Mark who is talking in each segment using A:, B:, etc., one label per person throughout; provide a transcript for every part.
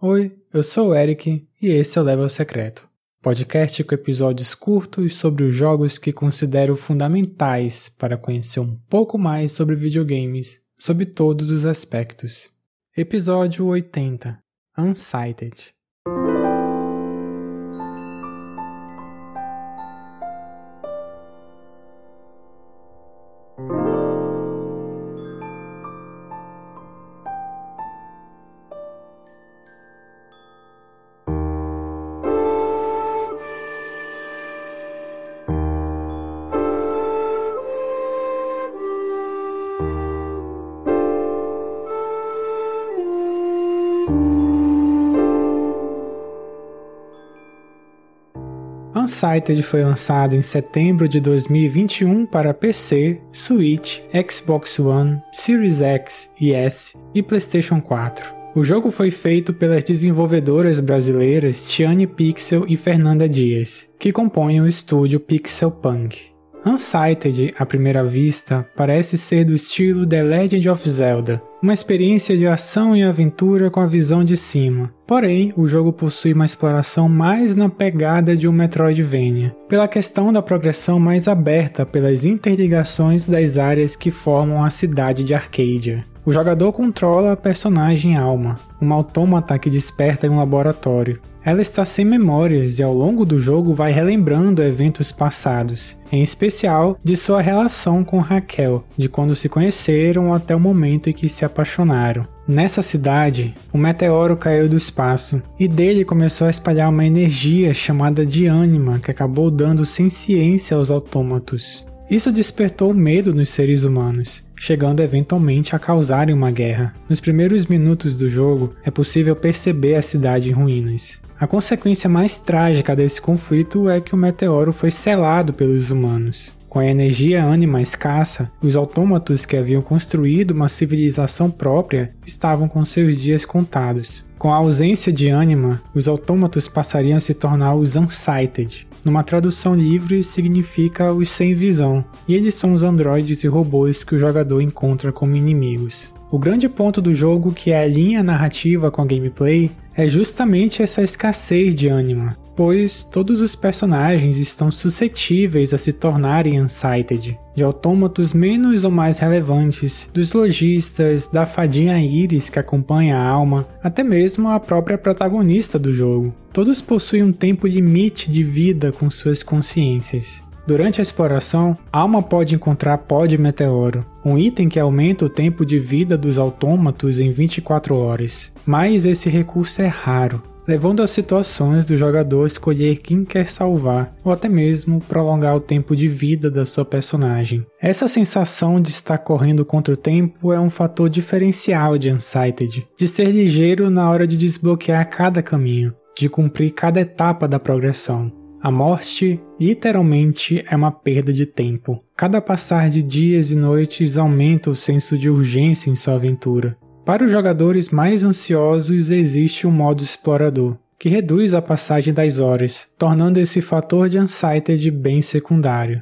A: Oi, eu sou o Eric e esse é o Level Secreto, podcast com episódios curtos sobre os jogos que considero fundamentais para conhecer um pouco mais sobre videogames, sob todos os aspectos. Episódio 80 Unsighted Unsighted foi lançado em setembro de 2021 para PC, Switch, Xbox One, Series X e S e PlayStation 4. O jogo foi feito pelas desenvolvedoras brasileiras Tiane Pixel e Fernanda Dias, que compõem o estúdio Pixel Punk. Unsighted, à primeira vista, parece ser do estilo The Legend of Zelda, uma experiência de ação e aventura com a visão de cima. Porém, o jogo possui uma exploração mais na pegada de um Metroidvania, pela questão da progressão mais aberta pelas interligações das áreas que formam a cidade de Arcadia. O jogador controla a personagem Alma, uma autômata que desperta em um laboratório. Ela está sem memórias e ao longo do jogo vai relembrando eventos passados, em especial de sua relação com Raquel, de quando se conheceram até o momento em que se apaixonaram. Nessa cidade, um meteoro caiu do espaço e dele começou a espalhar uma energia chamada de ânima que acabou dando ciência aos autômatos. Isso despertou medo nos seres humanos, chegando eventualmente a causarem uma guerra. Nos primeiros minutos do jogo, é possível perceber a cidade em ruínas. A consequência mais trágica desse conflito é que o meteoro foi selado pelos humanos. Com a energia ânima escassa, os autômatos que haviam construído uma civilização própria estavam com seus dias contados. Com a ausência de ânima, os autômatos passariam a se tornar os Unsighted. Numa tradução livre, significa os sem visão, e eles são os androides e robôs que o jogador encontra como inimigos. O grande ponto do jogo que é a linha narrativa com a gameplay é justamente essa escassez de ânima, pois todos os personagens estão suscetíveis a se tornarem unsighted, de autômatos menos ou mais relevantes, dos lojistas, da fadinha Iris que acompanha a alma, até mesmo a própria protagonista do jogo. Todos possuem um tempo limite de vida com suas consciências. Durante a exploração, Alma pode encontrar pó de meteoro, um item que aumenta o tempo de vida dos autômatos em 24 horas. Mas esse recurso é raro, levando a situações do jogador escolher quem quer salvar, ou até mesmo prolongar o tempo de vida da sua personagem. Essa sensação de estar correndo contra o tempo é um fator diferencial de Unsighted, de ser ligeiro na hora de desbloquear cada caminho, de cumprir cada etapa da progressão. A morte, literalmente, é uma perda de tempo. Cada passar de dias e noites aumenta o senso de urgência em sua aventura. Para os jogadores mais ansiosos, existe um modo explorador, que reduz a passagem das horas, tornando esse fator de Unsighted bem secundário.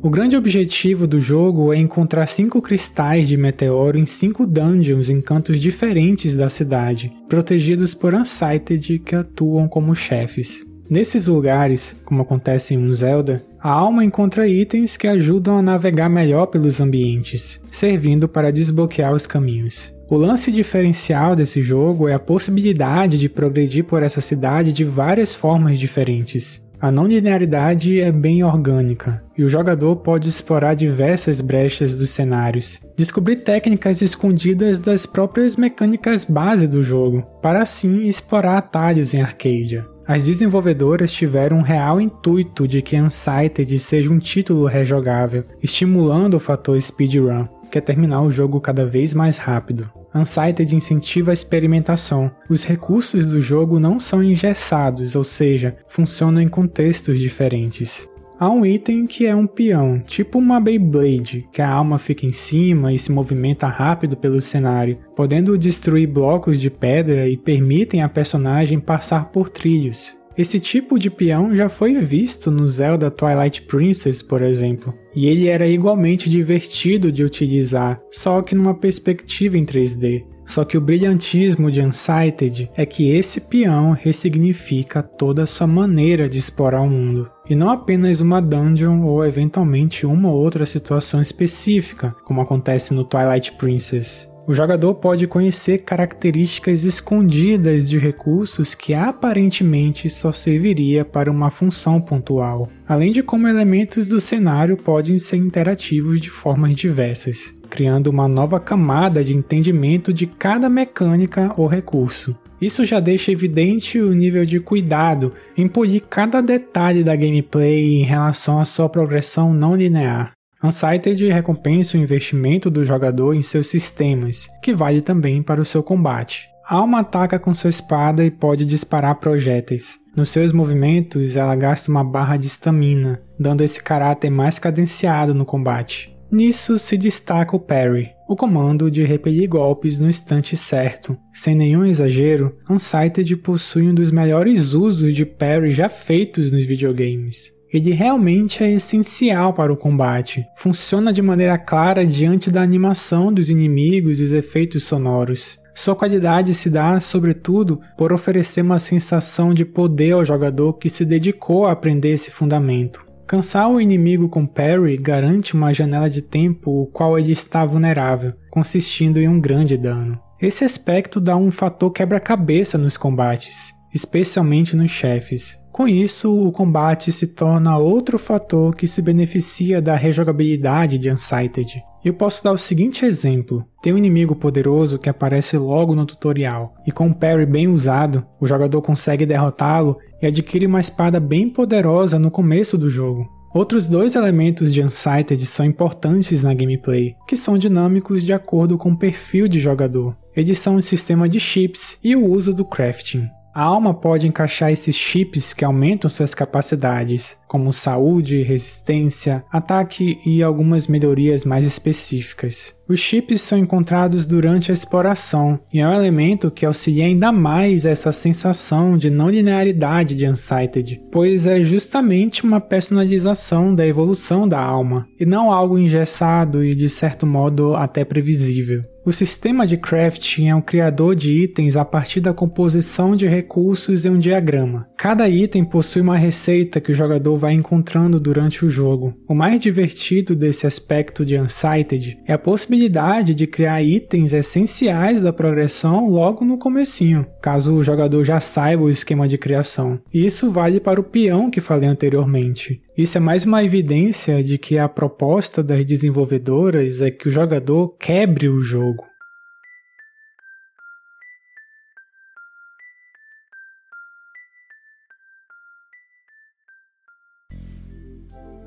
A: O grande objetivo do jogo é encontrar cinco cristais de meteoro em cinco dungeons em cantos diferentes da cidade, protegidos por Unsighted que atuam como chefes. Nesses lugares, como acontece em um Zelda, a alma encontra itens que ajudam a navegar melhor pelos ambientes, servindo para desbloquear os caminhos. O lance diferencial desse jogo é a possibilidade de progredir por essa cidade de várias formas diferentes. A não linearidade é bem orgânica, e o jogador pode explorar diversas brechas dos cenários, descobrir técnicas escondidas das próprias mecânicas base do jogo, para assim explorar atalhos em Arcadia. As desenvolvedoras tiveram um real intuito de que Unsighted seja um título rejogável, estimulando o fator speedrun, que é terminar o jogo cada vez mais rápido. Unsighted incentiva a experimentação. Os recursos do jogo não são engessados, ou seja, funcionam em contextos diferentes. há um item que é um peão, tipo uma Beyblade, que a alma fica em cima e se movimenta rápido pelo cenário, podendo destruir blocos de pedra e permitem a personagem passar por trilhos. Esse tipo de peão já foi visto no Zelda Twilight Princess, por exemplo, e ele era igualmente divertido de utilizar, só que numa perspectiva em 3D. Só que o brilhantismo de Unsighted é que esse peão ressignifica toda a sua maneira de explorar o mundo, e não apenas uma dungeon ou eventualmente uma ou outra situação específica, como acontece no Twilight Princess. O jogador pode conhecer características escondidas de recursos que aparentemente só serviria para uma função pontual, além de como elementos do cenário podem ser interativos de formas diversas criando uma nova camada de entendimento de cada mecânica ou recurso. Isso já deixa evidente o nível de cuidado em polir cada detalhe da gameplay em relação à sua progressão não linear. Unsighted recompensa o investimento do jogador em seus sistemas, que vale também para o seu combate. Alma ataca com sua espada e pode disparar projéteis. Nos seus movimentos, ela gasta uma barra de estamina, dando esse caráter mais cadenciado no combate. Nisso se destaca o parry, o comando de repelir golpes no instante certo. Sem nenhum exagero, Unsighted possui um dos melhores usos de parry já feitos nos videogames. Ele realmente é essencial para o combate. Funciona de maneira clara diante da animação dos inimigos e os efeitos sonoros. Sua qualidade se dá, sobretudo, por oferecer uma sensação de poder ao jogador que se dedicou a aprender esse fundamento. Cansar o inimigo com parry garante uma janela de tempo o qual ele está vulnerável, consistindo em um grande dano. Esse aspecto dá um fator quebra-cabeça nos combates, especialmente nos chefes. Com isso, o combate se torna outro fator que se beneficia da rejogabilidade de Unsighted. Eu posso dar o seguinte exemplo: tem um inimigo poderoso que aparece logo no tutorial, e com um parry bem usado, o jogador consegue derrotá-lo e adquire uma espada bem poderosa no começo do jogo. Outros dois elementos de Unsighted são importantes na gameplay, que são dinâmicos de acordo com o perfil de jogador. Eles são o sistema de chips e o uso do crafting. A alma pode encaixar esses chips que aumentam suas capacidades, como saúde, resistência, ataque e algumas melhorias mais específicas. Os chips são encontrados durante a exploração e é um elemento que auxilia ainda mais essa sensação de não linearidade de Unsighted, pois é justamente uma personalização da evolução da alma e não algo engessado e de certo modo até previsível. O sistema de crafting é um criador de itens a partir da composição de recursos em um diagrama. Cada item possui uma receita que o jogador vai encontrando durante o jogo. O mais divertido desse aspecto de Unsighted é a possibilidade de criar itens essenciais da progressão logo no comecinho, caso o jogador já saiba o esquema de criação. Isso vale para o peão que falei anteriormente. Isso é mais uma evidência de que a proposta das desenvolvedoras é que o jogador quebre o jogo.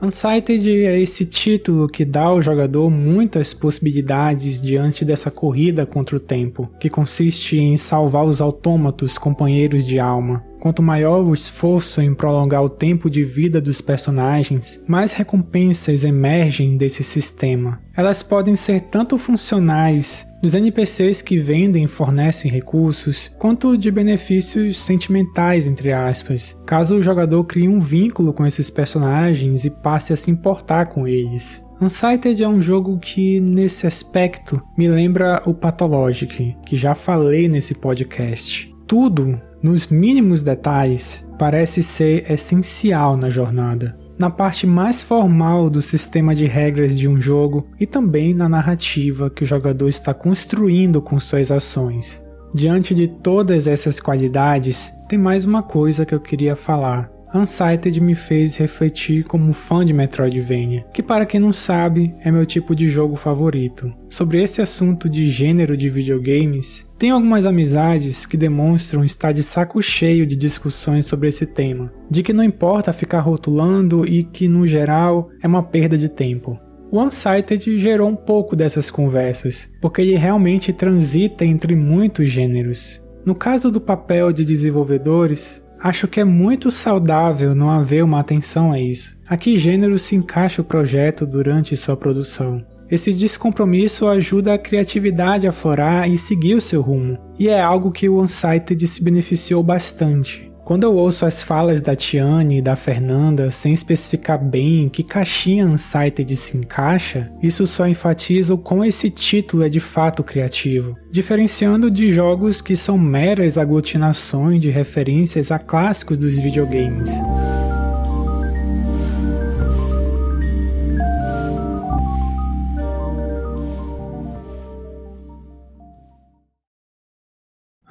A: Unsighted é esse título que dá ao jogador muitas possibilidades diante dessa corrida contra o tempo, que consiste em salvar os autômatos companheiros de alma. Quanto maior o esforço em prolongar o tempo de vida dos personagens, mais recompensas emergem desse sistema. Elas podem ser tanto funcionais dos NPCs que vendem e fornecem recursos, quanto de benefícios sentimentais, entre aspas, caso o jogador crie um vínculo com esses personagens e passe a se importar com eles. Unsighted é um jogo que, nesse aspecto, me lembra o Pathologic, que já falei nesse podcast. Tudo, nos mínimos detalhes, parece ser essencial na jornada na parte mais formal do sistema de regras de um jogo e também na narrativa que o jogador está construindo com suas ações. Diante de todas essas qualidades, tem mais uma coisa que eu queria falar. Unsighted me fez refletir como fã de Metroidvania, que para quem não sabe, é meu tipo de jogo favorito. Sobre esse assunto de gênero de videogames, tenho algumas amizades que demonstram estar de saco cheio de discussões sobre esse tema, de que não importa ficar rotulando e que, no geral, é uma perda de tempo. O Unsighted gerou um pouco dessas conversas, porque ele realmente transita entre muitos gêneros. No caso do papel de desenvolvedores, acho que é muito saudável não haver uma atenção a isso. a que gênero se encaixa o projeto durante sua produção. Esse descompromisso ajuda a criatividade a florar e seguir o seu rumo, e é algo que o Unsighted se beneficiou bastante. Quando eu ouço as falas da Tiane e da Fernanda sem especificar bem que caixinha Unsighted se encaixa, isso só enfatiza o quão esse título é de fato criativo, diferenciando de jogos que são meras aglutinações de referências a clássicos dos videogames.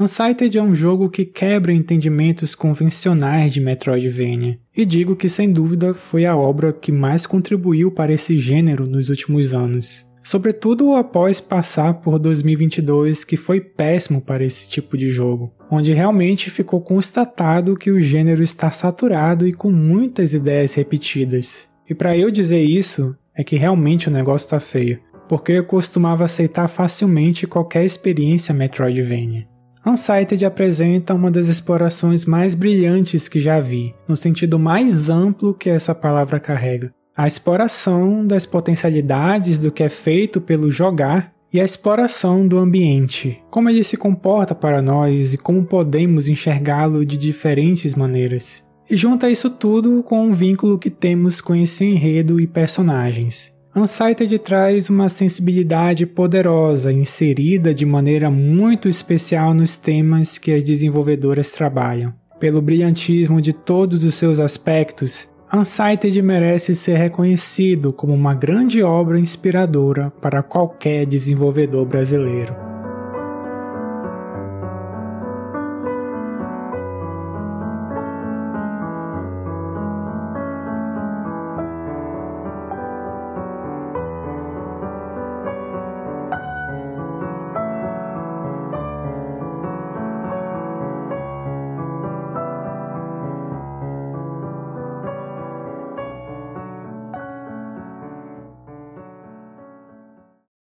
A: Unsighted é um jogo que quebra entendimentos convencionais de Metroidvania, e digo que sem dúvida foi a obra que mais contribuiu para esse gênero nos últimos anos. Sobretudo após passar por 2022, que foi péssimo para esse tipo de jogo, onde realmente ficou constatado que o gênero está saturado e com muitas ideias repetidas. E para eu dizer isso, é que realmente o negócio está feio, porque eu costumava aceitar facilmente qualquer experiência Metroidvania. Unsighted apresenta uma das explorações mais brilhantes que já vi, no sentido mais amplo que essa palavra carrega. A exploração das potencialidades do que é feito pelo jogar e a exploração do ambiente, como ele se comporta para nós e como podemos enxergá-lo de diferentes maneiras. E junta isso tudo com um vínculo que temos com esse enredo e personagens. Unsighted traz uma sensibilidade poderosa, inserida de maneira muito especial nos temas que as desenvolvedoras trabalham. Pelo brilhantismo de todos os seus aspectos, Unsighted merece ser reconhecido como uma grande obra inspiradora para qualquer desenvolvedor brasileiro.